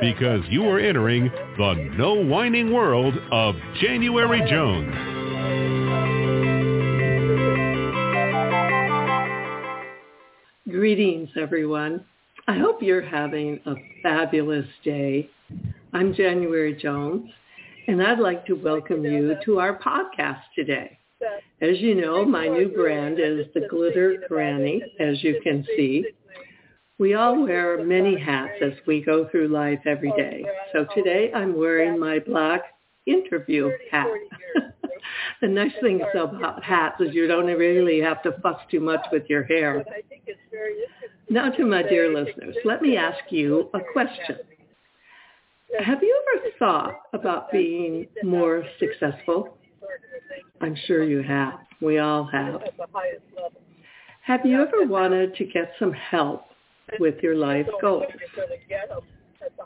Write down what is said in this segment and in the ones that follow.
because you are entering the no whining world of January Jones. Greetings, everyone. I hope you're having a fabulous day. I'm January Jones, and I'd like to welcome you to our podcast today. As you know, my new brand is the Glitter Granny, as you can see. We all wear many hats as we go through life every day. So today I'm wearing my black interview hat. the nice thing about hats is you don't really have to fuss too much with your hair. Now to my dear listeners, let me ask you a question. Have you ever thought about being more successful? I'm sure you have. We all have. Have you ever wanted to get some help with your life goals?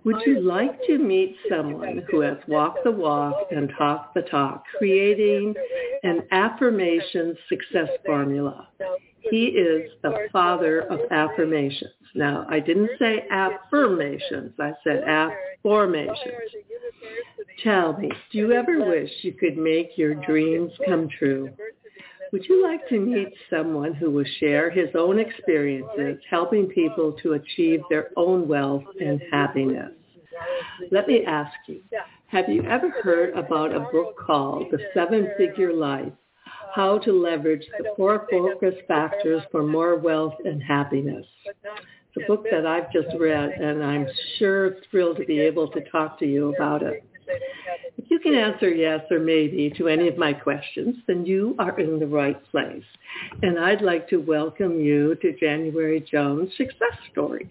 Would you like to meet someone who has walked the walk and talked the talk, creating an Afformation success formula? He is the father of Afformations. Now, I didn't say affirmations. I said Afformations. Tell me, do you ever wish you could make your dreams come true? Would you like to meet someone who will share his own experiences helping people to achieve their own wealth and happiness? Let me ask you, have you ever heard about a book called The Seven-Figure Life? How to Leverage the Four Focus Factors for More Wealth and Happiness. It's a book that I've just read and I'm sure thrilled to be able to talk to you about it. Can answer yes or maybe to any of my questions, then you are in the right place. And I'd like to welcome you to January Jones Success Stories.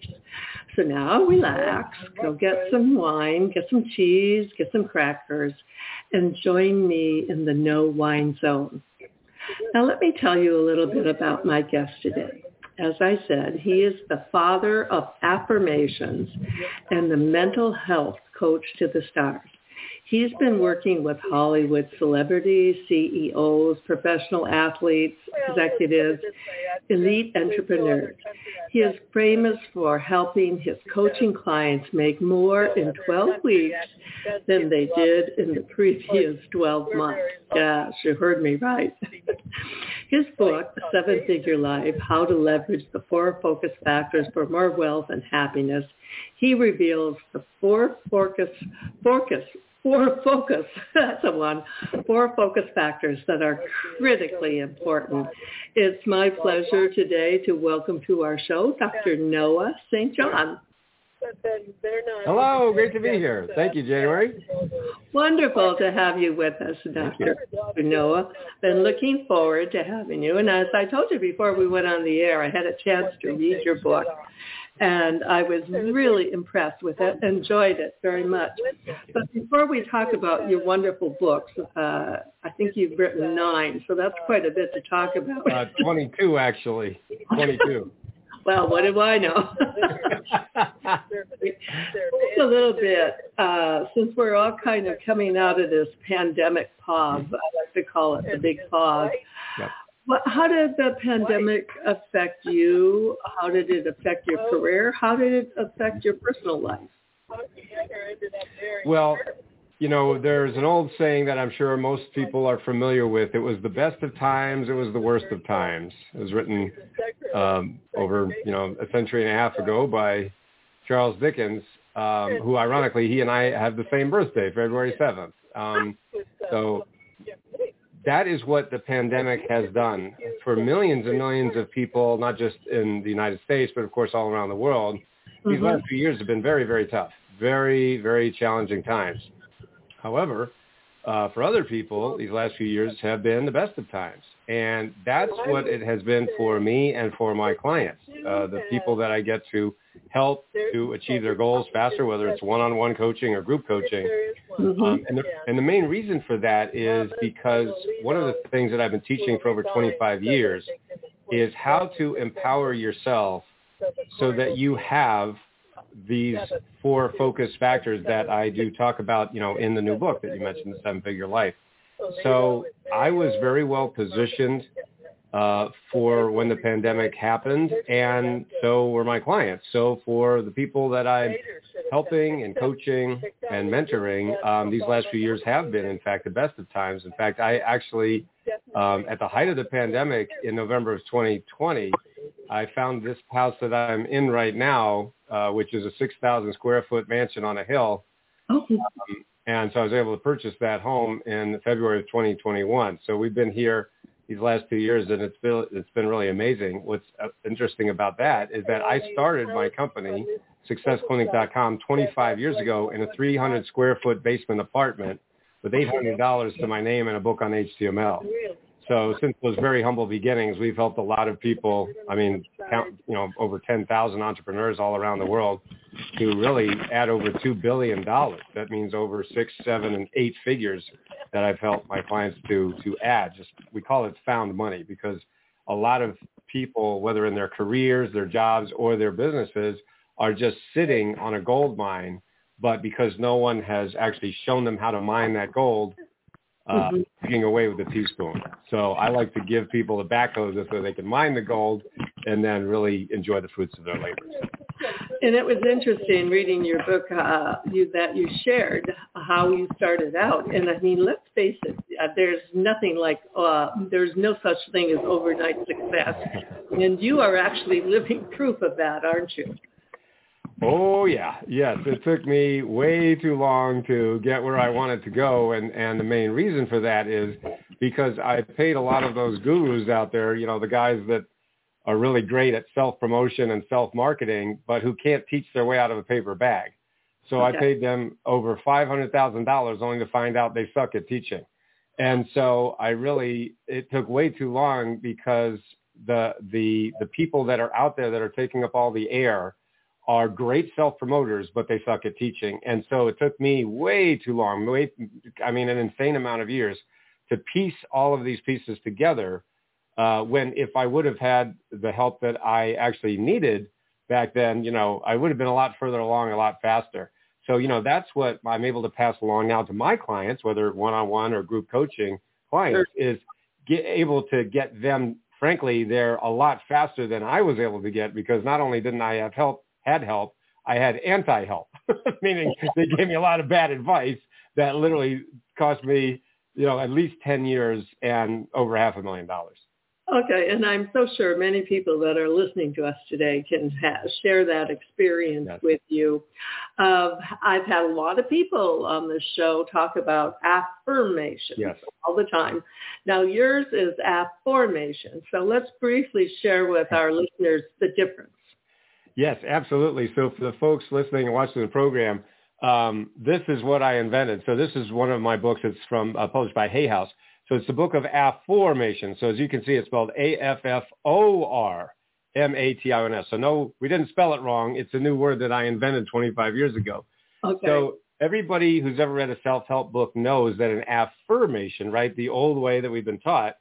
So now relax, go get some wine, get some cheese, get some crackers, and join me in the no wine zone. Now let me tell you a little bit about my guest today. As I said, he is the father of Afformations and the mental health coach to the stars. He's been working with Hollywood celebrities, CEOs, professional athletes, executives, elite entrepreneurs. He is famous for helping his coaching clients make more in 12 weeks than they did in the previous 12 months. Gosh, you heard me right. His book, Seven-Figure Life, How to Leverage the Four Focus Factors for More Wealth and Happiness, he reveals the four focus, focus, four focus, that's the one, four focus factors that are critically important. It's my pleasure today to welcome to our show Dr. Noah St. John. Hello, great to be here. Thank you, January. Wonderful to have you with us, Dr. Noah. Been looking forward to having you. And as I told you before we went on the air, I had a chance to read your book. And I was really impressed with it, enjoyed it very much. But before we talk about your wonderful books, uh, I think you've written nine, so that's quite a bit to talk about. Uh, 22, actually. 22. Well, what do I know? Just a little bit, uh, since we're all kind of coming out of this pandemic pause, I like to call it the big pause. Yep. What, how did the pandemic affect you? How did it affect your career? How did it affect your personal life? Well, you know, there's an old saying that I'm sure most people are familiar with. It was the best of times. It was the worst of times. It was written um, over, you know, a century and a half ago by Charles Dickens, um, who ironically, he and I have the same birthday, February 7th. Um, so that is what the pandemic has done for millions and millions of people, not just in the United States, but of course all around the world. These Mhm. last few years have been very, very tough, very, very challenging times. However, uh, for other people, these last few years have been the best of times. And that's what it has been for me and for my clients, uh, the people that I get to help to achieve their goals faster, whether it's one-on-one coaching or group coaching. Mhm. Um, and, the, and the main reason for that is because one of the things that I've been teaching for over 25 years is how to empower yourself so that you have these four focus factors that I do talk about, you know, in the new book that you mentioned, the Seven Figure Life. So I was very well positioned uh, for when the pandemic happened, and so were my clients. So for the people that I'm helping and coaching and mentoring, um, these last few years have been, in fact, the best of times. In fact, I actually, um, at the height of the pandemic in November of 2020, I found this house that I'm in right now, uh, which is a 6,000 square foot mansion on a hill. Um, and so I was able to purchase that home in February of 2021. So we've been here these last two years, and it's been it's been really amazing. What's uh, interesting about that is that I started my company, SuccessClinic.com, 25 years ago in a 300 square foot basement apartment with $800 to my name and a book on HTML. So since those very humble beginnings, we've helped a lot of people. I mean, count you know over 10,000 entrepreneurs all around the world to really add over two billion dollars. That means over six, seven, and eight figures that I've helped my clients to to add. Just we call it found money because a lot of people, whether in their careers, their jobs, or their businesses, are just sitting on a gold mine, but because no one has actually shown them how to mine that gold, uh, Mhm. Taking away with a teaspoon. So I like to give people the backhoe so they can mine the gold and then really enjoy the fruits of their labors. And it was interesting reading your book uh, you, that you shared how you started out. And I mean, let's face it, uh, there's nothing like, uh, there's no such thing as overnight success. And you are actually living proof of that, aren't you? Oh yeah, yes. It took me way too long to get where I wanted to go, and and the main reason for that is because I paid a lot of those gurus out there, you know, the guys that are really great at self promotion and self marketing, but who can't teach their way out of a paper bag. So I paid them over five hundred thousand dollars only to find out they suck at teaching. And so I really it took way too long because the the the people that are out there that are taking up all the air are great self-promoters, but they suck at teaching. And so it took me way too long, way, I mean, an insane amount of years to piece all of these pieces together. Uh, when if I would have had the help that I actually needed back then, you know, I would have been a lot further along, a lot faster. So, you know, that's what I'm able to pass along now to my clients, whether one-on-one or group coaching clients, is get able to get them, frankly, they're a lot faster than I was able to get because not only didn't I have help, had help, I had anti-help, meaning they gave me a lot of bad advice that literally cost me, you know, at least 10 years and over half a million dollars. Okay, and I'm so sure many people that are listening to us today can ha- share that experience Yes. with you. Uh, I've had a lot of people on the show talk about affirmations Yes. all the time. Now yours is Afformation, so let's briefly share with our listeners the difference. Yes, absolutely. So for the folks listening and watching the program, um, this is what I invented. So this is one of my books. It's from uh, published by Hay House. So it's the book of Afformation. So as you can see, it's spelled A-F-F-O-R-M-A-T-I-O-N-S. So no, we didn't spell it wrong. It's a new word that I invented 25 years ago. Okay. So everybody who's ever read a self-help book knows that an affirmation, right, the old way that we've been taught,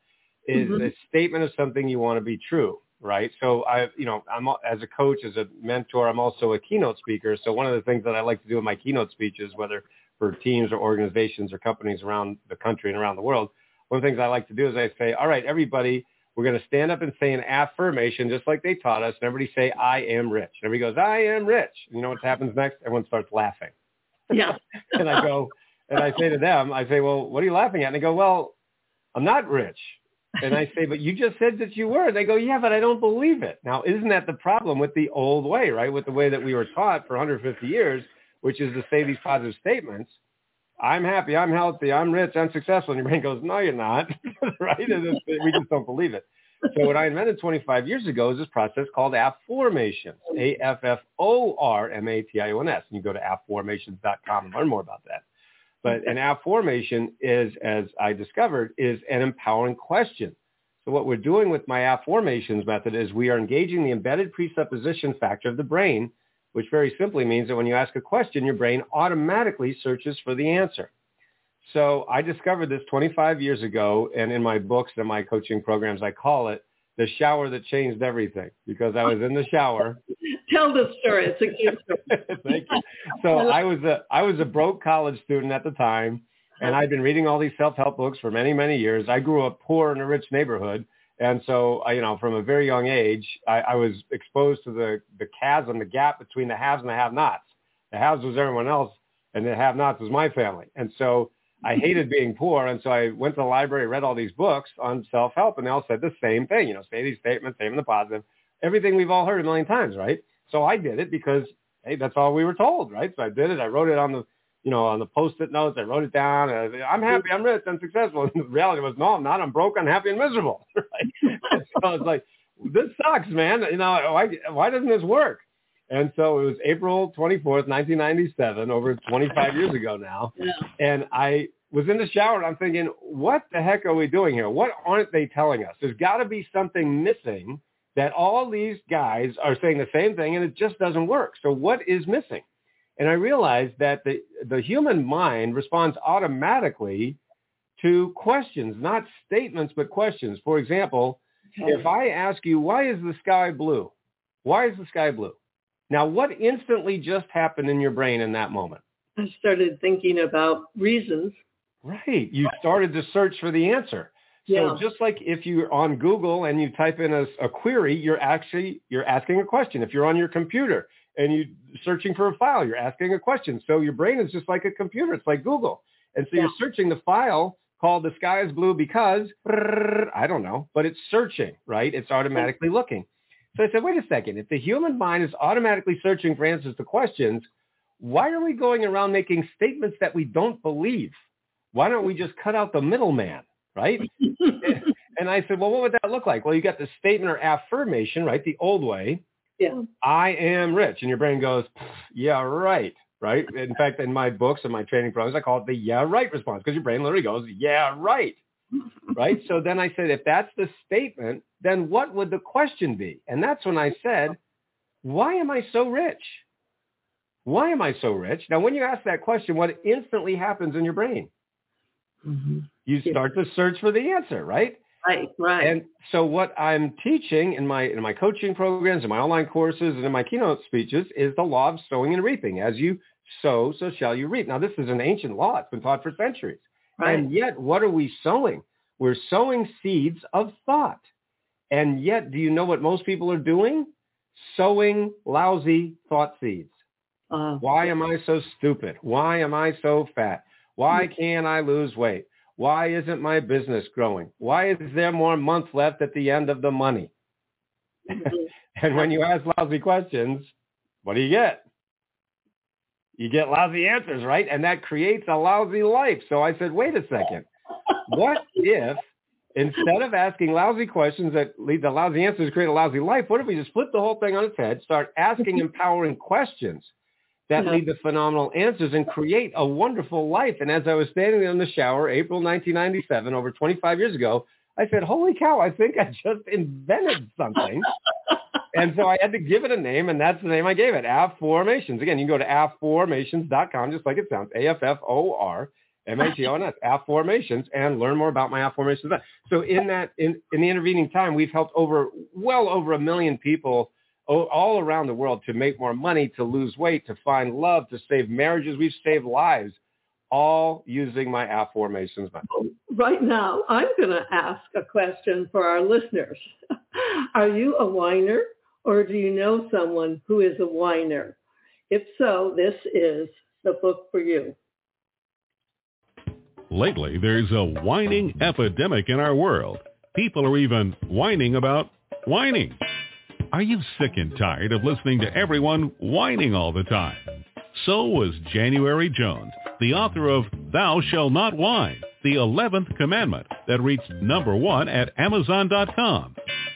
is Mhm. a statement of something you want to be true. Right? So I, you know, I'm as a coach, as a mentor, I'm also a keynote speaker. So one of the things that I like to do in my keynote speeches, whether for teams or organizations or companies around the country and around the world, one of the things I like to do is I say, all right, everybody, we're going to stand up and say an affirmation just like they taught us. And everybody say, I am rich. And everybody goes, I am rich. And you know what happens next? Everyone starts laughing. Yeah. and I go, and I say to them, I say, well, what are you laughing at? And they go, well, I'm not rich. And I say, but you just said that you were. They go, yeah, but I don't believe it. Now, isn't that the problem with the old way, right? With the way that we were taught for 150 years, which is to say these positive statements. I'm happy, I'm healthy, I'm rich, I'm successful. And your brain goes, no, you're not, right? And we just don't believe it. So what I invented 25 years ago is this process called Afformations, A-F-F-O-R-M-A-T-I-O-N-S. And you go to afformations.com and learn more about that. But an Afformation is, as I discovered, is an empowering question. So what we're doing with my Afformations method is we are engaging the embedded presupposition factor of the brain, which very simply means that when you ask a question, your brain automatically searches for the answer. So I discovered this 25 years ago, and in my books and my coaching programs, I call it the shower that changed everything because I was in the shower. Tell the story. It's a good story. Thank you. So I was a I was a broke college student at the time, and I'd been reading all these self-help books for many many years. I grew up poor in a rich neighborhood, and so I, you know from a very young age, I, I was exposed to the the chasm, the gap between the haves and the have-nots. The haves was everyone else, and the have-nots was my family, and so I hated being poor, and so I went to the library, read all these books on self-help, and they all said the same thing. You know, say these statements, say them in the positive, everything we've all heard a million times, right? So I did it because hey, that's all we were told, right? So I did it. I wrote it on the, you know, on the post-it notes. I wrote it down. And I said, I'm happy, I'm rich, I'm successful. And the reality was, no, I'm not. I'm broke, unhappy, and miserable. Right? so I was like, this sucks, man. You know, why why doesn't this work? And so it was April 24th, 1997, over 25 years ago now. Yeah. And I was in the shower and I'm thinking, what the heck are we doing here? What aren't they telling us? There's got to be something missing that all these guys are saying the same thing and it just doesn't work. So what is missing? And I realized that the, the human mind responds automatically to questions, not statements, but questions. For example, okay. if I ask you, why is the sky blue? Why is the sky blue? Now, what instantly just happened in your brain in that moment? I started thinking about reasons. Right. You started to search for the answer. So just like if you're on Google and you type in a, a, query, you're actually you're asking a question. If you're on your computer and you're searching for a file, you're asking a question. So your brain is just like a computer. It's like Google. And so yeah. you're searching the file called the sky is blue because I don't know, but it's searching, right? It's automatically looking. So I said, wait a second. If the human mind is automatically searching for answers to questions, why are we going around making statements that we don't believe? Why don't we just cut out the middleman, right? and I said, well, what would that look like? Well, you got the statement or affirmation, right? The old way. Yeah. I am rich. And your brain goes, yeah, right. Right. In fact, in my books and my training programs, I call it the yeah, right response because your brain literally goes, yeah, right right? So then I said, if that's the statement, then what would the question be? And that's when I said, why am I so rich? Why am I so rich? Now, when you ask that question, what instantly happens in your brain? Mm-hmm. You start to search for the answer, right? Right, right. And so what I'm teaching in my in my coaching programs, in my online courses, and in my keynote speeches is the law of sowing and reaping. As you sow, so shall you reap. Now, this is an ancient law. It's been taught for centuries. Right. And yet, what are we sowing? We're sowing seeds of thought. And yet, do you know what most people are doing? Sowing lousy thought seeds. Uh, Why am I so stupid? Why am I so fat? Why can't I lose weight? Why isn't my business growing? Why is there more month left at the end of the money? Mm-hmm. and when you ask lousy questions, what do you get? You get lousy answers, right? And that creates a lousy life. So I said, wait a second. What if instead of asking lousy questions that lead to lousy answers to create a lousy life, what if we just flip the whole thing on its head, start asking empowering questions that lead to phenomenal answers and create a wonderful life? And as I was standing in the shower, April 1997, over 25 years ago, I said, holy cow, I think I just invented something and so I had to give it a name, and that's the name I gave it, Afformations. Again, you can go to afformations.com, just like it sounds, A-F-F-O-R, M-A-T-O-N-S, Afformations, and learn more about my Afformations. So in that, in, in the intervening time, we've helped over, well over a million people all around the world to make more money, to lose weight, to find love, to save marriages. We've saved lives all using my Afformations method. Right now, I'm going to ask a question for our listeners. Are you a whiner or do you know someone who is a whiner? If so, this is the book for you. Lately, there's a whining epidemic in our world. People are even whining about whining. Are you sick and tired of listening to everyone whining all the time? So was January Jones, the author of Thou Shall Not Whine, the 11th commandment that reached number one at Amazon.com.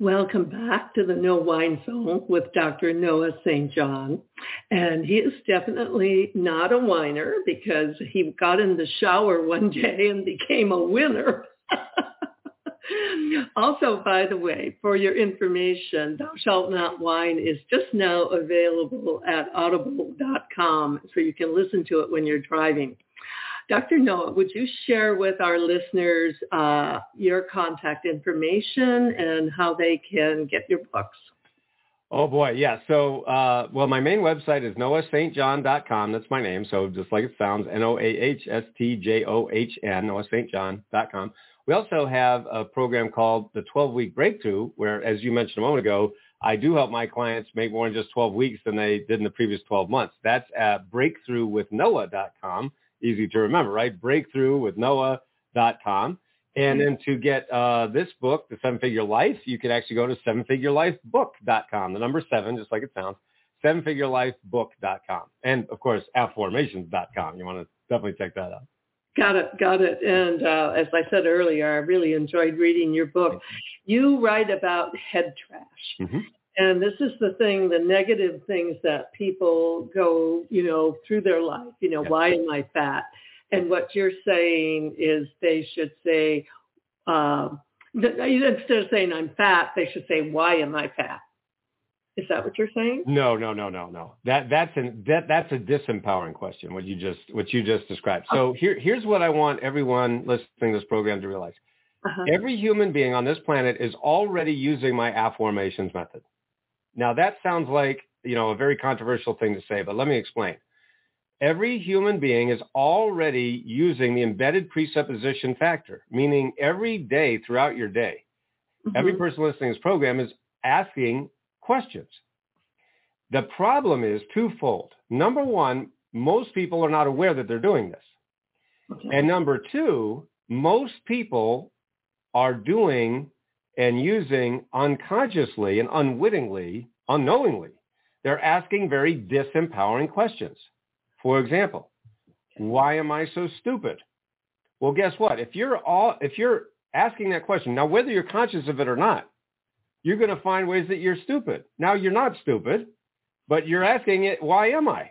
Welcome back to the No Wine Zone with Dr. Noah St. John. And he is definitely not a whiner because he got in the shower one day and became a winner. also, by the way, for your information, Thou Shalt Not Whine is just now available at audible.com so you can listen to it when you're driving. Dr. Noah, would you share with our listeners uh, your contact information and how they can get your books? Oh boy, yeah. So, uh, well, my main website is noahstjohn.com. That's my name. So just like it sounds, N-O-A-H-S-T-J-O-H-N, noahstjohn.com. We also have a program called the 12-Week Breakthrough, where, as you mentioned a moment ago, I do help my clients make more in just 12 weeks than they did in the previous 12 months. That's at breakthroughwithnoah.com easy to remember, right? Breakthrough with Noah.com. And then to get uh, this book, The Seven Figure Life, you can actually go to sevenfigurelifebook.com. The number seven, just like it sounds, sevenfigurelifebook.com. And of course, afformations.com. You want to definitely check that out. Got it, got it. And uh, as I said earlier, I really enjoyed reading your book. You write about head trash. Mm-hmm. And this is the thing, the negative things that people go, you know, through their life. You know, yeah. why am I fat? And what you're saying is they should say, um, instead of saying I'm fat, they should say, why am I fat? Is that what you're saying? No, no, no, no, no. That that's an that that's a disempowering question. What you just what you just described. So here here's what I want everyone listening to this program to realize. Uh-huh. Every human being on this planet is already using my Afformations method. Now that sounds like, you know, a very controversial thing to say, but let me explain. Every human being is already using the embedded presupposition factor, meaning every day throughout your day, mm-hmm. every person listening to this program is asking questions. The problem is twofold. Number one, most people are not aware that they're doing this. Okay. And number two, most people are doing and using unconsciously and unwittingly, unknowingly, they're asking very disempowering questions. For example, why am I so stupid? Well, guess what? If you're all, if you're asking that question, now whether you're conscious of it or not, you're going to find ways that you're stupid. Now you're not stupid, but you're asking it, why am I?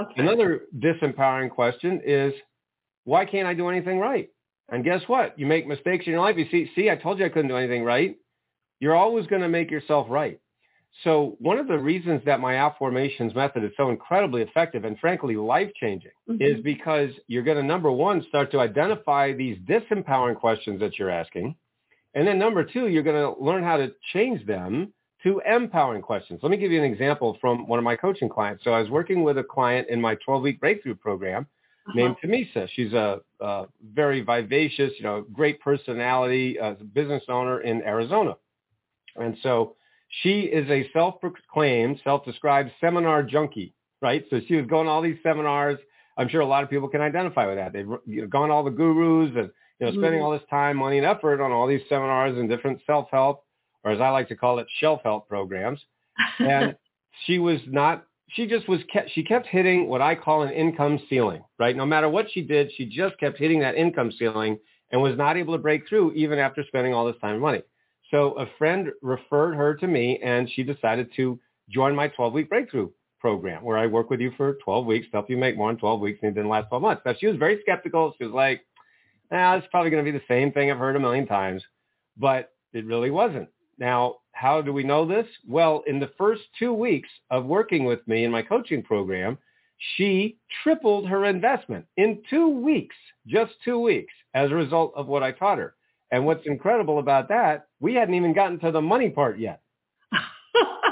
Okay. Another disempowering question is, why can't I do anything right? And guess what? You make mistakes in your life. You see, see, I told you I couldn't do anything right. You're always going to make yourself right. So one of the reasons that my Afformations method is so incredibly effective and frankly life-changing mm-hmm. is because you're going to, number one, start to identify these disempowering questions that you're asking. And then number two, you're going to learn how to change them to empowering questions. Let me give you an example from one of my coaching clients. So I was working with a client in my 12-week breakthrough program uh-huh. named Tamisa. She's a, a, very vivacious, you know, great personality, uh, business owner in Arizona. And so she is a self-proclaimed, self-described seminar junkie, right? So she was going to all these seminars, I'm sure a lot of people can identify with that. They've you know, gone all the gurus and you know spending Mhm. all this time, money, and effort on all these seminars and different self-help, or as I like to call it, shelf-help programs. And she was not. She just was kept. She kept hitting what I call an income ceiling. Right. No matter what she did, she just kept hitting that income ceiling and was not able to break through even after spending all this time and money. So a friend referred her to me, and she decided to join my 12-week breakthrough program, where I work with you for 12 weeks to help you make more in 12 weeks, and it didn't last 12 months. Now she was very skeptical. She was like, "Nah, it's probably going to be the same thing I've heard a million times," but it really wasn't. Now, how do we know this? Well, in the first two weeks of working with me in my coaching program, she tripled her investment in two weeks, just two weeks, as a result of what I taught her. And what's incredible about that, we hadn't even gotten to the money part yet.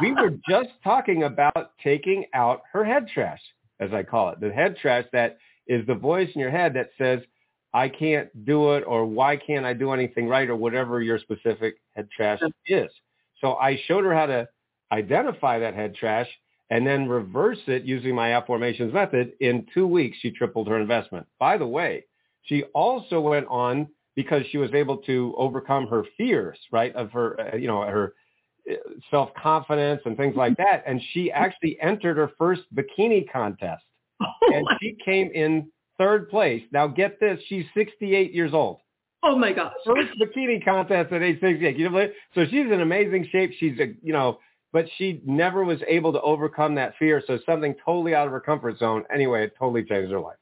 We were just talking about taking out her head trash, as I call it. The head trash that is the voice in your head that says, I can't do it or why can't I do anything right or whatever your specific head trash is. So I showed her how to identify that head trash and then reverse it using my Afformations method. In two weeks, she tripled her investment. By the way, she also went on because she was able to overcome her fears, right, of her, uh, you know, her uh, self-confidence and things like that. And she actually entered her first bikini contest and she came in third place. Now get this, she's 68 years old. Oh my gosh. First bikini contest at age 68. You know, so she's in amazing shape. She's a, you know, but she never was able to overcome that fear. So something totally out of her comfort zone. Anyway, it totally changed her life.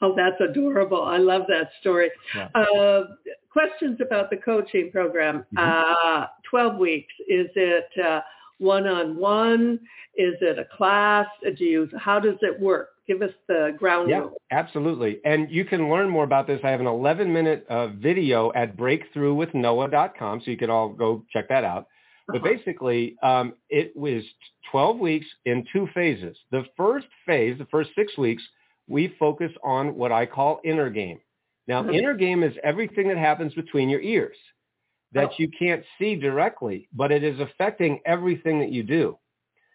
Oh, that's adorable. I love that story. Yeah. Uh, questions about the coaching program. Mm-hmm. Uh, 12 weeks. Is it uh, one-on-one? Is it a class? Do you, how does it work? Give us the ground Yeah, rules. absolutely. And you can learn more about this. I have an 11 minute uh, video at breakthroughwithnoah.com. So you can all go check that out. But Uh-huh. basically, um, it was 12 weeks in two phases. The first phase, the first six weeks, we focus on what I call inner game. Now, Mhm. inner game is everything that happens between your ears that Oh. you can't see directly, but it is affecting everything that you do.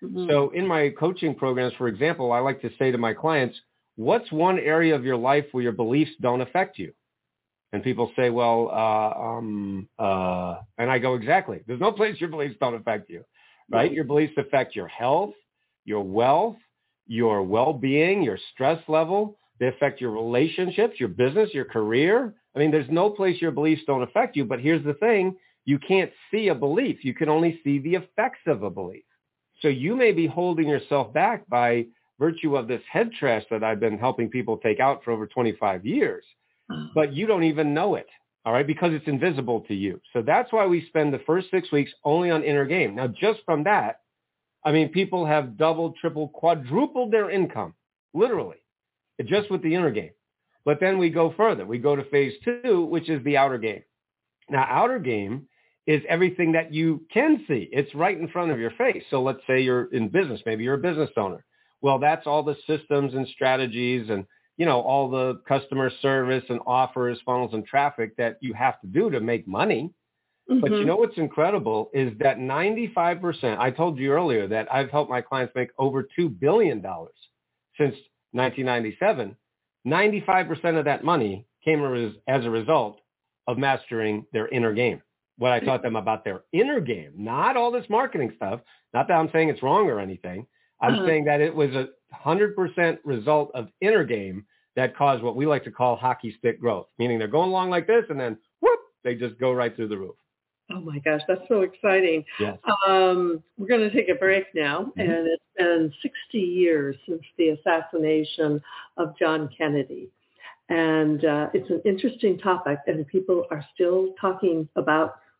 Mhm. So in my coaching programs, for example, I like to say to my clients, what's one area of your life where your beliefs don't affect you? And people say, well, uh, um, uh, and I go, exactly. There's no place your beliefs don't affect you, right? Your beliefs affect your health, your wealth, your well-being, your stress level. They affect your relationships, your business, your career. I mean, there's no place your beliefs don't affect you. But here's the thing. You can't see a belief. You can only see the effects of a belief. So you may be holding yourself back by virtue of this head trash that I've been helping people take out for over 25 years, hmm. but you don't even know it. All right. Because it's invisible to you. So that's why we spend the first six weeks only on inner game. Now, just from that, I mean, people have doubled, tripled, quadrupled their income, literally, just with the inner game. But then we go further. We go to phase two, which is the outer game. Now, outer game is everything that you can see. It's right in front of your face. So let's say you're in business. Maybe you're a business owner. Well, that's all the systems and strategies and, you know, all the customer service and offers, funnels and traffic that you have to do to make money. But you Mhm. know what's incredible is that 95%, I told you earlier that I've helped my clients make over $2 billion since 1997. 95% of that money came as, as a result of mastering their inner game. What I taught them about their inner game, not all this marketing stuff. Not that I'm saying it's wrong or anything. I'm Uh-huh. saying that it was a 100% result of inner game that caused what we like to call hockey stick growth, meaning they're going along like this and then whoop, they just go right through the roof. Oh my gosh, that's so exciting. Yes. Um, we're going to take a break now, Mhm. and it's been 60 years since the assassination of John Kennedy. And uh, it's an interesting topic, and people are still talking about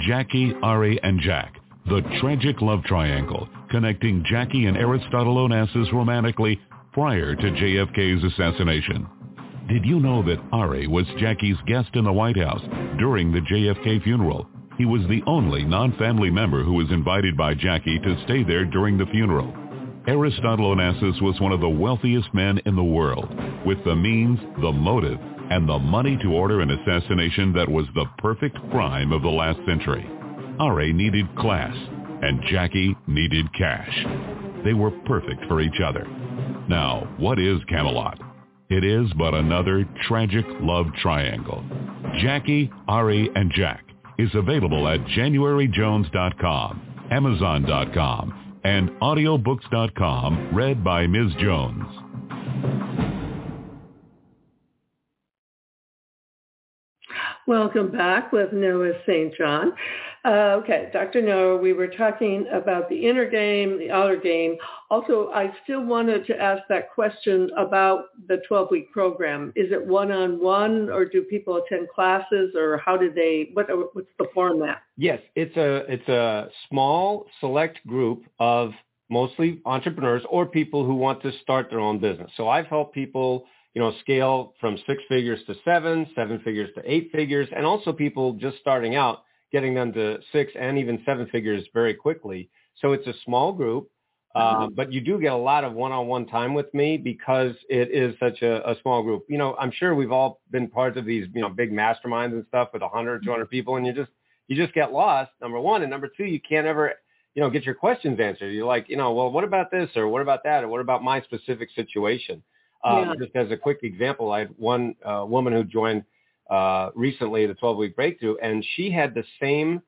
Jackie, Ari, and Jack, the tragic love triangle connecting Jackie and Aristotle Onassis romantically prior to JFK's assassination. Did you know that Ari was Jackie's guest in the White House during the JFK funeral? He was the only non-family member who was invited by Jackie to stay there during the funeral. Aristotle Onassis was one of the wealthiest men in the world, with the means, the motive, and the money to order an assassination that was the perfect crime of the last century. Ari needed class, and Jackie needed cash. They were perfect for each other. Now, what is Camelot? It is but another tragic love triangle. Jackie, Ari, and Jack is available at JanuaryJones.com, Amazon.com, and Audiobooks.com, read by Ms. Jones. Welcome back with Noah St. John. Uh, okay, Dr. Noah, we were talking about the inner game, the outer game. Also, I still wanted to ask that question about the 12-week program. Is it one-on-one, or do people attend classes, or how do they? What, what's the format? Yes, it's a it's a small select group of mostly entrepreneurs or people who want to start their own business. So I've helped people you know, scale from six figures to seven, seven figures to eight figures, and also people just starting out, getting them to six and even seven figures very quickly. So it's a small group, uh, but you do get a lot of one-on-one time with me because it is such a, a, small group. You know, I'm sure we've all been parts of these, you know, big masterminds and stuff with 100, 200 people, and you just you just get lost. Number one, and number two, you can't ever you know get your questions answered. You're like, you know, well, what about this or what about that or what about my specific situation? Um, yeah. Just as a quick example, I had one uh, woman who joined uh, recently the 12-week breakthrough, and she had the same.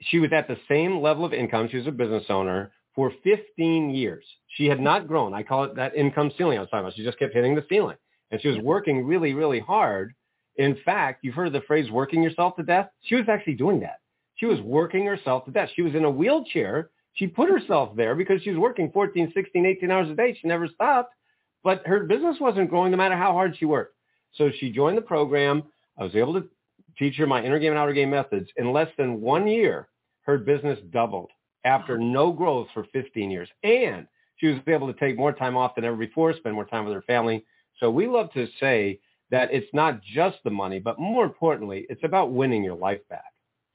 She was at the same level of income. She was a business owner for 15 years. She had not grown. I call it that income ceiling I was talking about. She just kept hitting the ceiling, and she was working really, really hard. In fact, you've heard the phrase "working yourself to death." She was actually doing that. She was working herself to death. She was in a wheelchair. She put herself there because she was working 14, 16, 18 hours a day. She never stopped but her business wasn't growing no matter how hard she worked. So she joined the program. I was able to teach her my inner game and outer game methods. In less than one year, her business doubled after no growth for 15 years. And she was able to take more time off than ever before, spend more time with her family. So we love to say that it's not just the money, but more importantly, it's about winning your life back.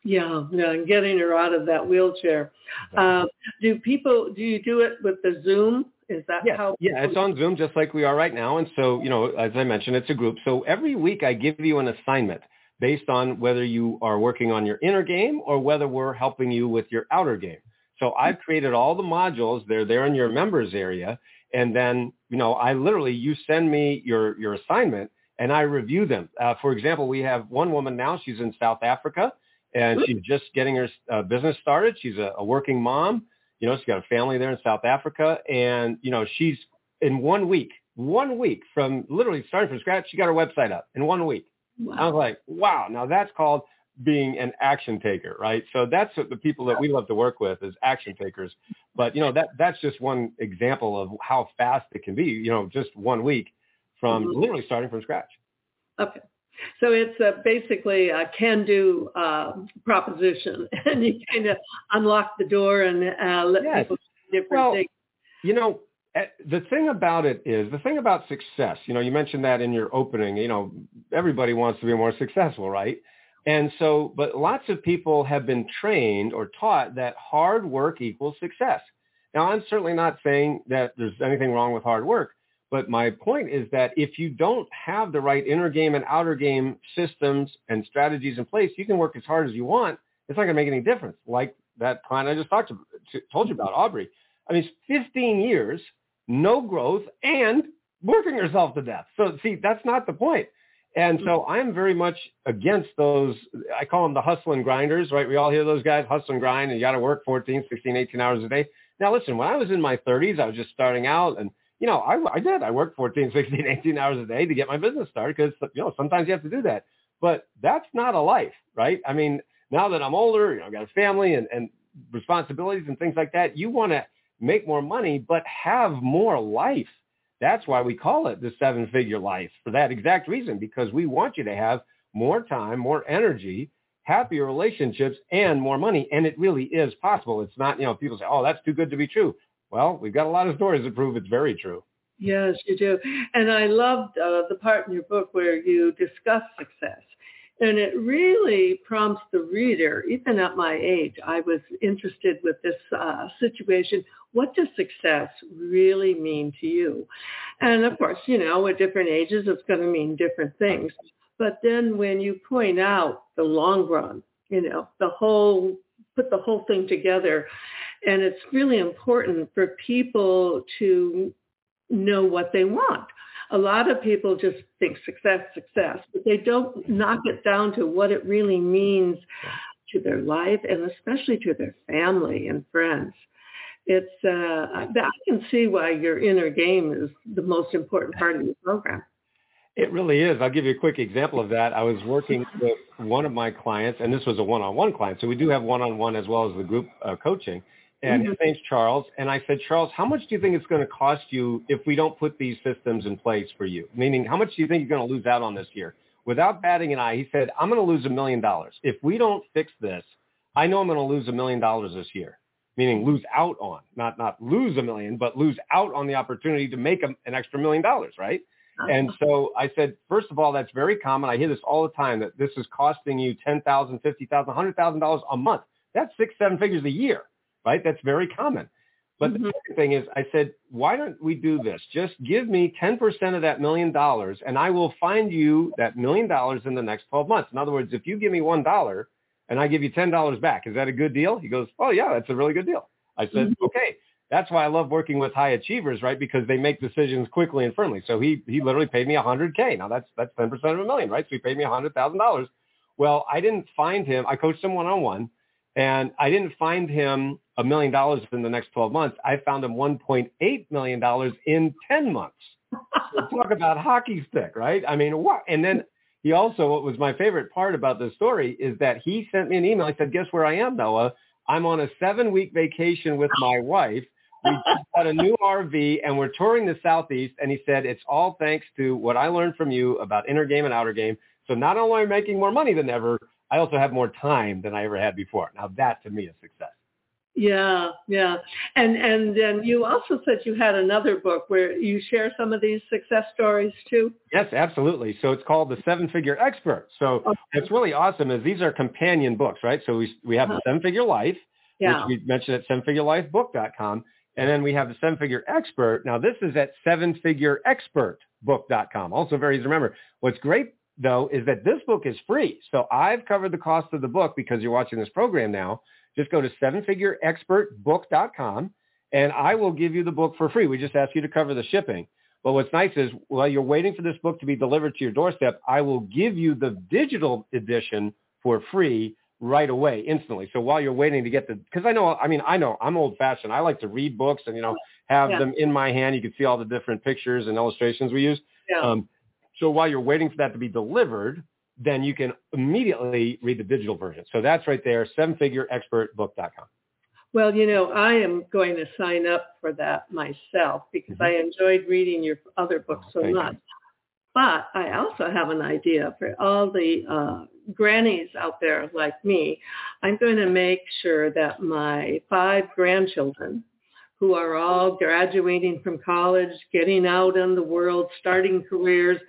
Yeah, yeah, and getting her out of that wheelchair. Uh, do people? Do you do it with the Zoom is that yes. how? Yeah, it's on Zoom just like we are right now. And so, you know, as I mentioned, it's a group. So every week I give you an assignment based on whether you are working on your inner game or whether we're helping you with your outer game. So I've created all the modules. They're there in your members area. And then, you know, I literally, you send me your, your assignment and I review them. Uh, for example, we have one woman now, she's in South Africa and she's just getting her uh, business started. She's a, a working mom. You know, she's got a family there in South Africa, and you know, she's in one week, one week from literally starting from scratch, she got her website up in one week. Wow. I was like, wow, now that's called being an action taker, right? So that's what the people that we love to work with is action takers. But you know, that that's just one example of how fast it can be. You know, just one week from mm-hmm. literally starting from scratch. Okay. So it's a, basically a can-do uh, proposition, and you kind of unlock the door and uh, let yes. people do different well, things. You know, eh, the thing about it is the thing about success. You know, you mentioned that in your opening. You know, everybody wants to be more successful, right? And so, but lots of people have been trained or taught that hard work equals success. Now, I'm certainly not saying that there's anything wrong with hard work, but my point is that if you don't have the right inner game and outer game systems and strategies in place, you can work as hard as you want. It's not going to make any difference. Like that client I just talked to, told you about, Aubrey. I mean, 15 years, no growth, and working herself to death. So see, that's not the point. And so mm-hmm. I'm very much against those, I call them the hustle and grinders, right? We all hear those guys hustle and grind and you got to work 14, 16, 18 hours a day. Now listen, when I was in my 30s, I was just starting out and you know, I, I did. I worked 14, 16, 18 hours a day to get my business started because, you know, sometimes you have to do that. But that's not a life, right? I mean, now that I'm older, you know, I've got a family and, and responsibilities and things like that, you want to make more money, but have more life. That's why we call it the seven-figure life for that exact reason, because we want you to have more time, more energy, happier relationships, and more money. And it really is possible. It's not, you know, people say, oh, that's too good to be true. Well, we've got a lot of stories that prove it's very true. Yes, you do. And I loved uh, the part in your book where you discuss success. And it really prompts the reader, even at my age, I was interested with this uh, situation. What does success really mean to you? And of course, you know, at different ages, it's going to mean different things. But then when you point out the long run, you know, the whole, put the whole thing together, and it's really important for people to know what they want. A lot of people just think success, success, but they don't knock it down to what it really means to their life and especially to their family and friends. It's uh, I can see why your inner game is the most important part of your program. It really is. I'll give you a quick example of that. I was working with one of my clients, and this was a one-on-one client. So we do have one-on-one as well as the group uh, coaching and mm-hmm. his name's Charles. And I said, Charles, how much do you think it's going to cost you if we don't put these systems in place for you? Meaning, how much do you think you're going to lose out on this year? Without batting an eye, he said, I'm going to lose a million dollars. If we don't fix this, I know I'm going to lose a million dollars this year. Meaning lose out on, not not lose a million, but lose out on the opportunity to make a, an extra million dollars, right? Uh-huh. And so I said, first of all, that's very common. I hear this all the time that this is costing you ten thousand, fifty thousand, hundred thousand dollars a month. That's six, seven figures a year right? That's very common. But mm-hmm. the second thing is, I said, why don't we do this? Just give me 10% of that million dollars, and I will find you that million dollars in the next 12 months. In other words, if you give me one dollar and I give you $10 back, is that a good deal? He goes, oh yeah, that's a really good deal. I said, mm-hmm. okay. That's why I love working with high achievers, right? Because they make decisions quickly and firmly. So he he literally paid me 100k. Now that's that's 10% of a million, right? So he paid me $100,000. Well, I didn't find him. I coached him one on one. And I didn't find him a million dollars in the next 12 months. I found him $1.8 million in 10 months. so talk about hockey stick, right? I mean, what? And then he also, what was my favorite part about this story is that he sent me an email. I said, guess where I am, Noah? I'm on a seven week vacation with my wife. We just bought a new RV and we're touring the Southeast. And he said, it's all thanks to what I learned from you about inner game and outer game. So not only am making more money than ever, I also have more time than I ever had before. Now that to me is success. Yeah, yeah. And and then you also said you had another book where you share some of these success stories too. Yes, absolutely. So it's called The Seven Figure Expert. So okay. what's really awesome is these are companion books, right? So we we have the uh-huh. Seven Figure Life, yeah. which we mentioned at sevenfigurelifebook.com. And then we have the Seven Figure Expert. Now this is at sevenfigureexpertbook.com. Also very easy to remember. What's great though, is that this book is free. So I've covered the cost of the book because you're watching this program now. Just go to sevenfigureexpertbook.com and I will give you the book for free. We just ask you to cover the shipping. But what's nice is while you're waiting for this book to be delivered to your doorstep, I will give you the digital edition for free right away, instantly. So while you're waiting to get the, because I know, I mean, I know I'm old fashioned. I like to read books and, you know, have yeah. them in my hand. You can see all the different pictures and illustrations we use. Yeah. Um, so while you're waiting for that to be delivered, then you can immediately read the digital version. So that's right there, sevenfigureexpertbook.com. Well, you know, I am going to sign up for that myself because mm-hmm. I enjoyed reading your other books oh, so much. You. But I also have an idea for all the uh, grannies out there like me. I'm going to make sure that my five grandchildren who are all graduating from college, getting out in the world, starting careers.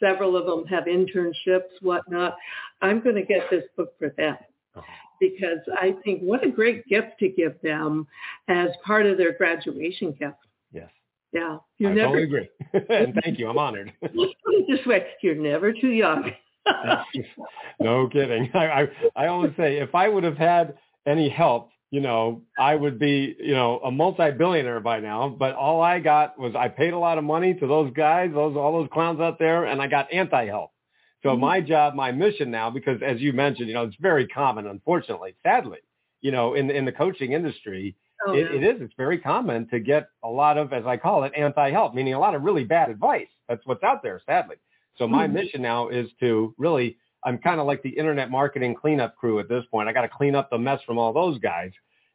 Several of them have internships, whatnot. I'm going to get this book for them uh-huh. because I think what a great gift to give them as part of their graduation gift. Yes. Yeah. You're I never, totally agree. and thank you. I'm honored. Let's put it this way. You're never too young. no kidding. I, I, I always say if I would have had any help you know, I would be, you know, a multi-billionaire by now. But all I got was I paid a lot of money to those guys, those all those clowns out there, and I got anti-help. So mm-hmm. my job, my mission now, because as you mentioned, you know, it's very common, unfortunately, sadly, you know, in in the coaching industry, oh, it, yeah. it is. It's very common to get a lot of, as I call it, anti-help, meaning a lot of really bad advice. That's what's out there, sadly. So my mm-hmm. mission now is to really I'm kind of like the internet marketing cleanup crew at this point. I got to clean up the mess from all those guys.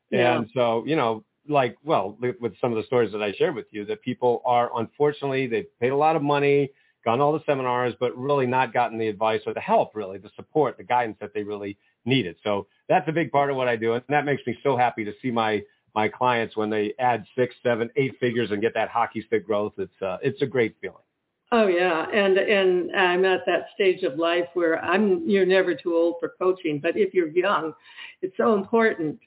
Yeah. And so, you know, like, well, with some of the stories that I shared with you, that people are unfortunately, they've paid a lot of money, gone all the seminars, but really not gotten the advice or the help, really, the support, the guidance that they really needed. So that's a big part of what I do. And that makes me so happy to see my my clients when they add six, seven, eight figures and get that hockey stick growth. It's uh, it's a great feeling. Oh yeah, and and I'm at that stage of life where I'm. You're never too old for coaching, but if you're young, it's so important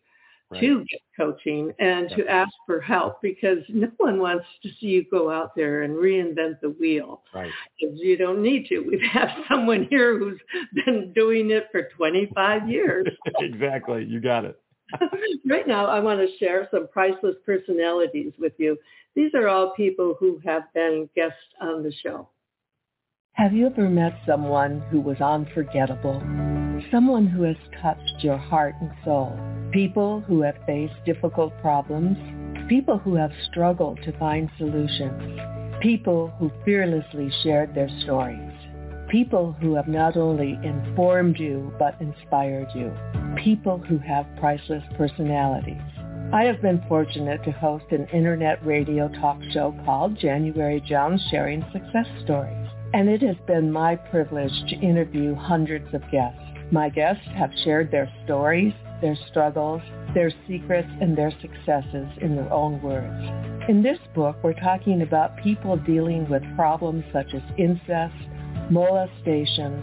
right. to get coaching and to ask for help because no one wants to see you go out there and reinvent the wheel. Right. Because you don't need to. We have someone here who's been doing it for 25 years. exactly. You got it. right now, I want to share some priceless personalities with you. These are all people who have been guests on the show. Have you ever met someone who was unforgettable? Someone who has touched your heart and soul? People who have faced difficult problems? People who have struggled to find solutions? People who fearlessly shared their stories? People who have not only informed you but inspired you? People who have priceless personalities? I have been fortunate to host an internet radio talk show called January Jones Sharing Success Stories. And it has been my privilege to interview hundreds of guests. My guests have shared their stories, their struggles, their secrets, and their successes in their own words. In this book, we're talking about people dealing with problems such as incest, molestation,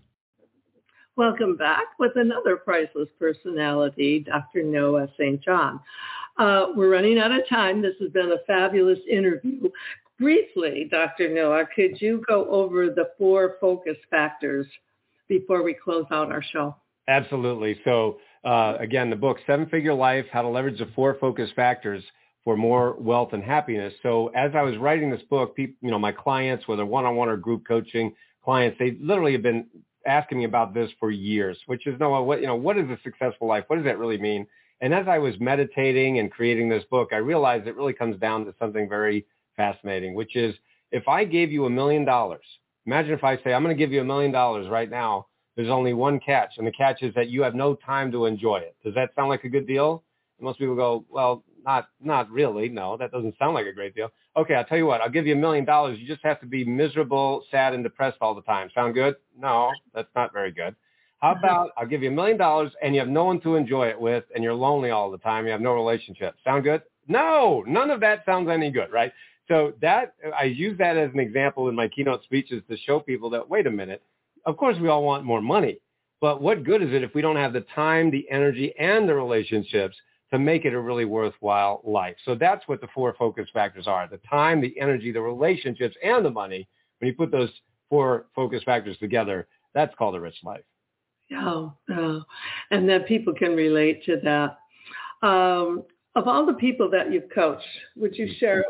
Welcome back with another priceless personality, Dr. Noah St. John. Uh, we're running out of time. This has been a fabulous interview. Briefly, Dr. Noah, could you go over the four focus factors before we close out our show? Absolutely. So uh, again, the book, Seven Figure Life, How to Leverage the Four Focus Factors for More Wealth and Happiness. So as I was writing this book, people, you know, my clients, whether one-on-one or group coaching clients, they literally have been asking me about this for years, which is, Noah, what, you know, what is a successful life? What does that really mean? And as I was meditating and creating this book, I realized it really comes down to something very fascinating, which is if I gave you a million dollars, imagine if I say, I'm going to give you a million dollars right now there's only one catch, and the catch is that you have no time to enjoy it. Does that sound like a good deal? And most people go, well, not not really. No, that doesn't sound like a great deal. Okay, I'll tell you what. I'll give you a million dollars. You just have to be miserable, sad, and depressed all the time. Sound good? No, that's not very good. How mm-hmm. about I'll give you a million dollars and you have no one to enjoy it with, and you're lonely all the time. You have no relationship. Sound good? No, none of that sounds any good, right? So that I use that as an example in my keynote speeches to show people that wait a minute, of course we all want more money, but what good is it if we don't have the time, the energy, and the relationships to make it a really worthwhile life? So that's what the four focus factors are. The time, the energy, the relationships, and the money. When you put those four focus factors together, that's called a rich life. Oh, oh. and that people can relate to that. Um, of all the people that you've coached, would you share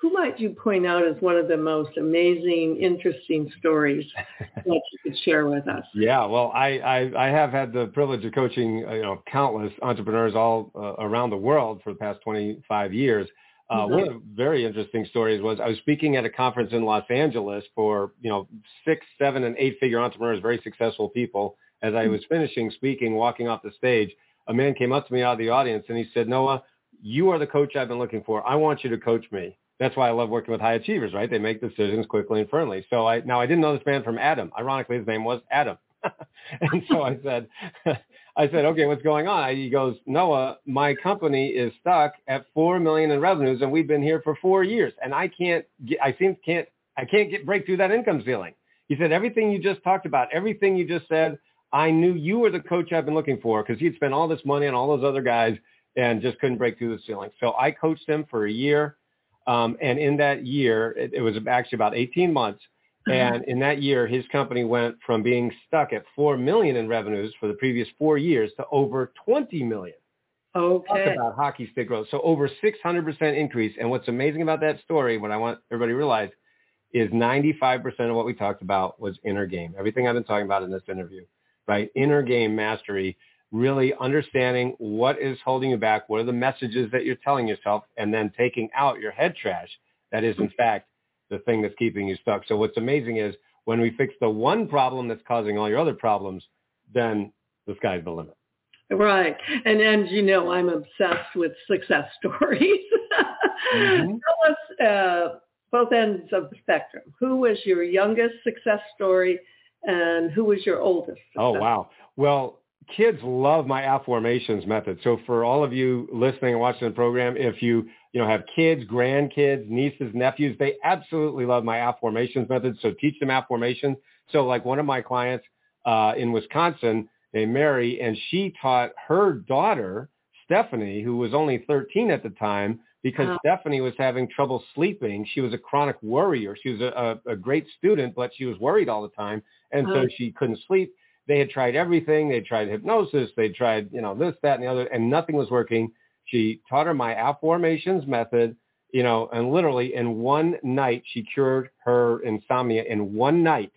who might you point out as one of the most amazing, interesting stories that you could share with us? Yeah, well, I, I, I have had the privilege of coaching, uh, you know, countless entrepreneurs all uh, around the world for the past 25 years. Uh, mm-hmm. One of the very interesting stories was I was speaking at a conference in Los Angeles for, you know, six, seven, and eight-figure entrepreneurs, very successful people. As I mm-hmm. was finishing speaking, walking off the stage, a man came up to me out of the audience and he said, Noah, you are the coach I've been looking for. I want you to coach me. That's why I love working with high achievers, right? They make decisions quickly and firmly. So I now I didn't know this man from Adam. Ironically, his name was Adam. and so I said, I said, okay, what's going on? He goes, Noah, my company is stuck at four million in revenues, and we've been here for four years, and I can't, get, I seem can't, I can't get break through that income ceiling. He said, everything you just talked about, everything you just said, I knew you were the coach I've been looking for because he'd spent all this money on all those other guys and just couldn't break through the ceiling. So I coached him for a year. Um, and in that year, it, it was actually about 18 months. Uh-huh. And in that year, his company went from being stuck at 4 million in revenues for the previous four years to over 20 million. Okay. Talk about hockey stick growth. So over 600% increase. And what's amazing about that story, what I want everybody to realize, is 95% of what we talked about was inner game. Everything I've been talking about in this interview, right? Inner game mastery, really understanding what is holding you back, what are the messages that you're telling yourself, and then taking out your head trash that is, in fact, the thing that's keeping you stuck. So what's amazing is when we fix the one problem that's causing all your other problems, then the sky's the limit. Right. And and you know, I'm obsessed with success stories. mm-hmm. Tell us uh, both ends of the spectrum. Who was your youngest success story and who was your oldest? oh, wow. Well, kids love my Afformations method. So for all of you listening and watching the program, if you you know, have kids, grandkids, nieces, nephews. They absolutely love my Afformations method. So teach them Afformations. So like one of my clients uh, in Wisconsin named Mary, and she taught her daughter, Stephanie, who was only 13 at the time, because. Stephanie was having trouble sleeping. She was a chronic worrier. She was a, a, a great student, but she was worried all the time. And so she couldn't sleep. They had tried everything. They tried hypnosis. They tried, you know, this, that, and the other, and nothing was working. She taught her my Afformations method, you know, and literally in one night, she cured her insomnia in one night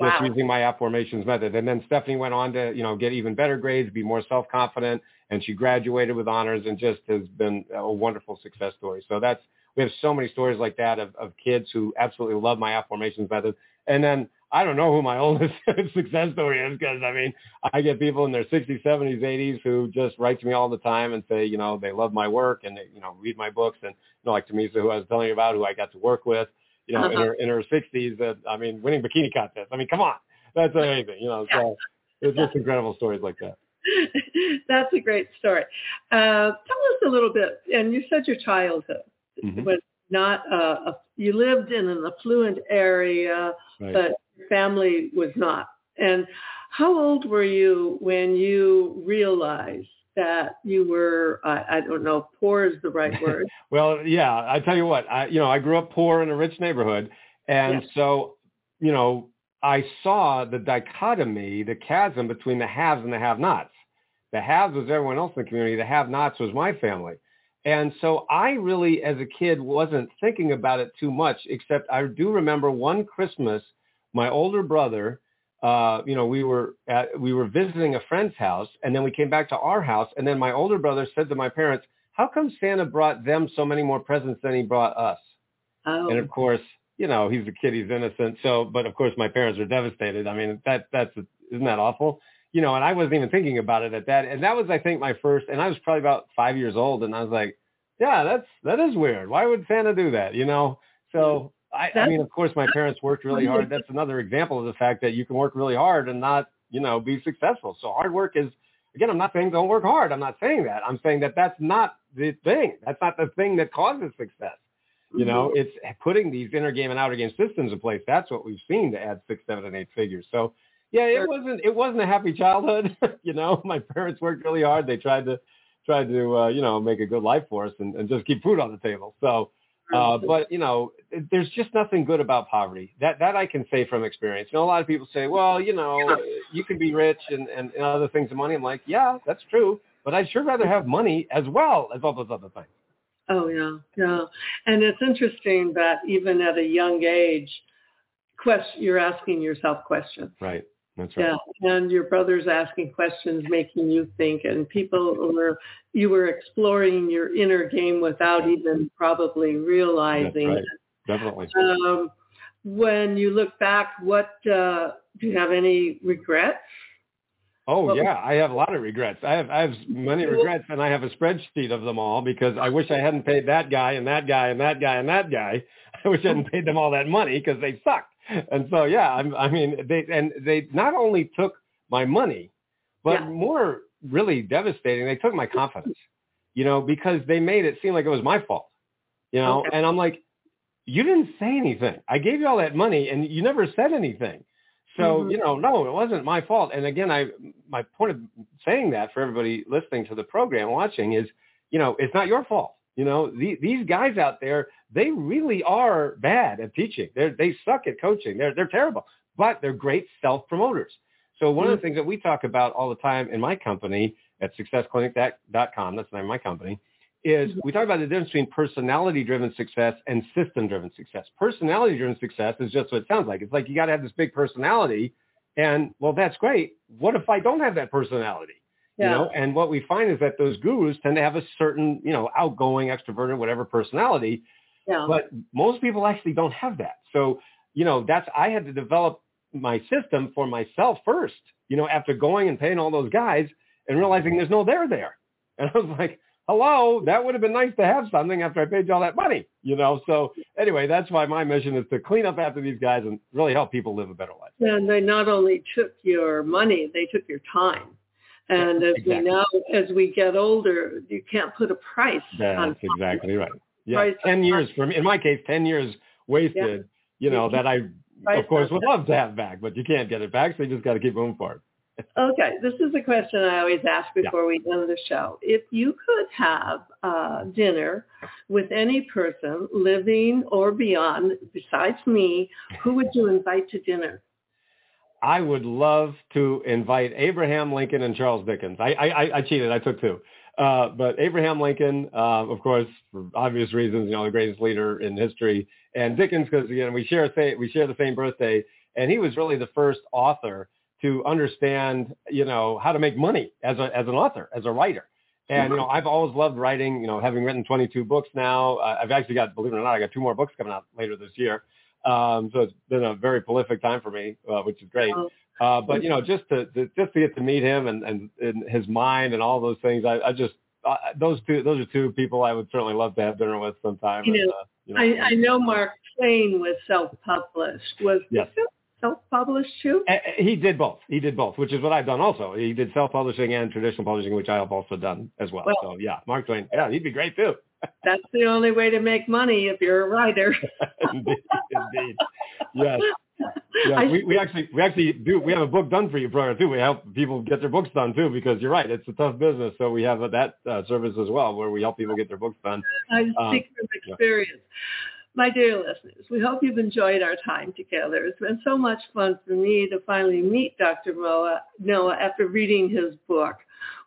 wow. just using my Afformations method. And then Stephanie went on to, you know, get even better grades, be more self-confident, and she graduated with honors and just has been a wonderful success story. So that's, we have so many stories like that of, of kids who absolutely love my Afformations method. And then I don't know who my oldest success story is because I mean I get people in their 60s, 70s, 80s who just write to me all the time and say you know they love my work and they you know read my books and you know like Tamisa who I was telling you about who I got to work with you know uh-huh. in her in her 60s that I mean winning bikini contests. I mean come on that's amazing you know so it's just incredible stories like that. That's a great story. Uh, tell us a little bit, and you said your childhood mm-hmm. was not uh, a, you lived in an affluent area, right. but family was not. And how old were you when you realized that you were I, I don't know poor is the right word. Well yeah i tell you what i you know i grew up poor in a rich neighborhood. And so you know i saw the dichotomy the chasm between the haves and the have nots the haves was everyone else in the community. The have nots was my family. And so i really as a kid wasn't thinking about it too much except i do remember one christmas my older brother, uh, you know, we were at, we were visiting a friend's house, and then we came back to our house, and then my older brother said to my parents, "How come Santa brought them so many more presents than he brought us?" Oh. And of course, you know, he's a kid, he's innocent. So, but of course, my parents were devastated. I mean, that that's isn't that awful? You know, and I wasn't even thinking about it at that. And that was, I think, my first. And I was probably about five years old, and I was like, "Yeah, that's that is weird. Why would Santa do that?" You know. So I, I mean, of course, my parents worked really hard. That's another example of the fact that you can work really hard and not, you know, be successful. So hard work is, again, I'm not saying don't work hard. I'm not saying that. I'm saying that that's not the thing. That's not the thing that causes success. You know, mm-hmm. it's putting these inner game and outer game systems in place. That's what we've seen to add six, seven, and eight figures. So, yeah, it wasn't it wasn't a happy childhood. you know, my parents worked really hard. They tried to tried to uh, you know make a good life for us and, and just keep food on the table. So, uh, but you know, there's just nothing good about poverty. That that I can say from experience. You know, a lot of people say, well, you know, you can be rich and, and, and other things of money. I'm like, yeah, that's true, but I'd sure rather have money as well as all those other things. Oh yeah, yeah, and it's interesting that even at a young age, question you're asking yourself questions. Right. That's right. Yeah, and your brother's asking questions, making you think, and people were you were exploring your inner game without even probably realizing. Right. Definitely. Um, when you look back, what uh, do you have any regrets Oh What was- yeah, I have a lot of regrets. I have I have many regrets, and I have a spreadsheet of them all because I wish I hadn't paid that guy and that guy and that guy and that guy. I wish I hadn't paid them all that money because they suck. And so yeah, I'm, I mean they and they not only took my money, but Yeah. more really devastating, they took my confidence. You know, because they made it seem like it was my fault. You know, Okay. and I'm like, you didn't say anything. I gave you all that money, and you never said anything. So Mhm. you know, no, it wasn't my fault. And again, I my point of saying that for everybody listening to the program, watching, is you know, it's not your fault. You know, the, these guys out there, they really are bad at teaching. They they suck at coaching. They're they're terrible, but they're great self promoters. So one of the mm. things that we talk about all the time in my company at successclinic.com, that's the name of my company, is mm-hmm. we talk about the difference between personality-driven success and system-driven success. Personality-driven success is just what it sounds like. It's like you got to have this big personality, and well, that's great. What if I don't have that personality? Yeah. You know, and what we find is that those gurus tend to have a certain, you know, outgoing, extroverted, whatever personality, yeah. but most people actually don't have that. So, you know, that's I had to develop my system for myself first. You know, after going and paying all those guys and realizing there's no there there, and I was like, hello, that would have been nice to have something after I paid you all that money. You know, so anyway, that's why my mission is to clean up after these guys and really help people live a better life. And they not only took your money, they took your time. And as we Exactly. know, as we get older, you can't put a price on That's exactly right. Yeah, Right. ten years for me. In my case, ten years wasted. You know that I, of course, would love to have back, but you can't get it back, so you just got to keep moving forward. Okay, this is a question I always ask before we end the show. If you could have uh, dinner with any person, living or beyond, besides me, who would you invite to dinner? I would love to invite Abraham Lincoln and Charles Dickens. I I, I- cheated. I took two. Uh, but Abraham Lincoln, uh, of course, for obvious reasons, you know, the greatest leader in history, and Dickens because you know we share say, we share the same birthday, and he was really the first author to understand, you know, how to make money as a as an author, as a writer. And you know, I've always loved writing. You know, having written 22 books now, uh, I've actually got, believe it or not, I got two more books coming out later this year. Um, so it's been a very prolific time for me, uh, which is great. Oh. Uh, but you know, just to, to just to get to meet him and, and, and his mind and all those things, I, I just uh, those two those are two people I would certainly love to have dinner with sometime. You and, know, uh, you know, I, I know Mark Twain was self-published. Was Yes. Dickens self-published too? Uh, He did both. He did both, which is what I've done also. He did self-publishing and traditional publishing, which I have also done as well. Well- so yeah, Mark Twain. Yeah, he'd be great too. That's the only way to make money if you're a writer. indeed, indeed. Yes. Yeah, we, we actually we actually do we have a book done for you program too. We help people get their books done too because you're right, it's a tough business. So we have that uh, service as well where we help people get their books done. I Um, speak from yeah. My dear listeners, we hope you've enjoyed our time together. It's been so much fun for me to finally meet Dr. Noah after reading his book.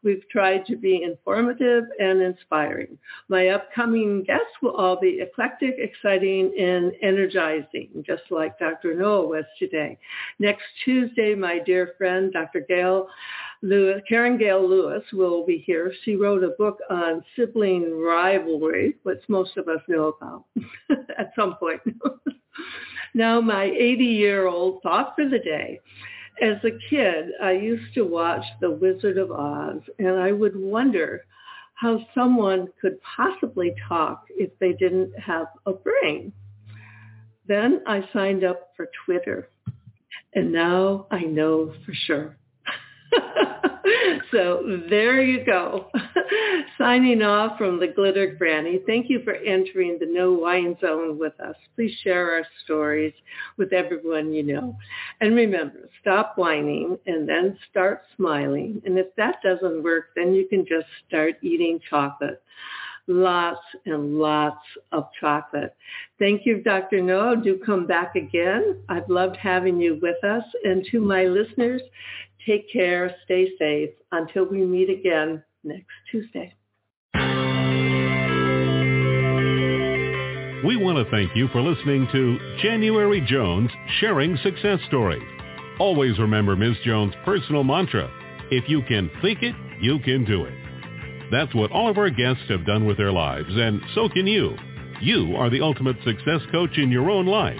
We've tried to be informative and inspiring. My upcoming guests will all be eclectic, exciting, and energizing, just like Dr. Noah was today. Next Tuesday, my dear friend, Dr. Gail Lewis, Karen Gail Lewis will be here. She wrote a book on sibling rivalry, which most of us know about at some point. now, my 80-year-old thought for the day. As a kid, I used to watch The Wizard of Oz, and I would wonder how someone could possibly talk if they didn't have a brain. Then I signed up for Twitter, and now I know for sure. so there you go. Signing off from the Glitter Granny. Thank you for entering the No Whine Zone with us. Please share our stories with everyone you know. And remember, stop whining and then start smiling. And if that doesn't work, then you can just start eating chocolate. Lots and lots of chocolate. Thank you, Dr. Noah. Do come back again. I've loved having you with us. And to my listeners, take care, stay safe until we meet again next Tuesday. We want to thank you for listening to January Jones Sharing Success Stories. Always remember Ms. Jones' personal mantra, if you can think it, you can do it. That's what all of our guests have done with their lives, and so can you. You are the ultimate success coach in your own life.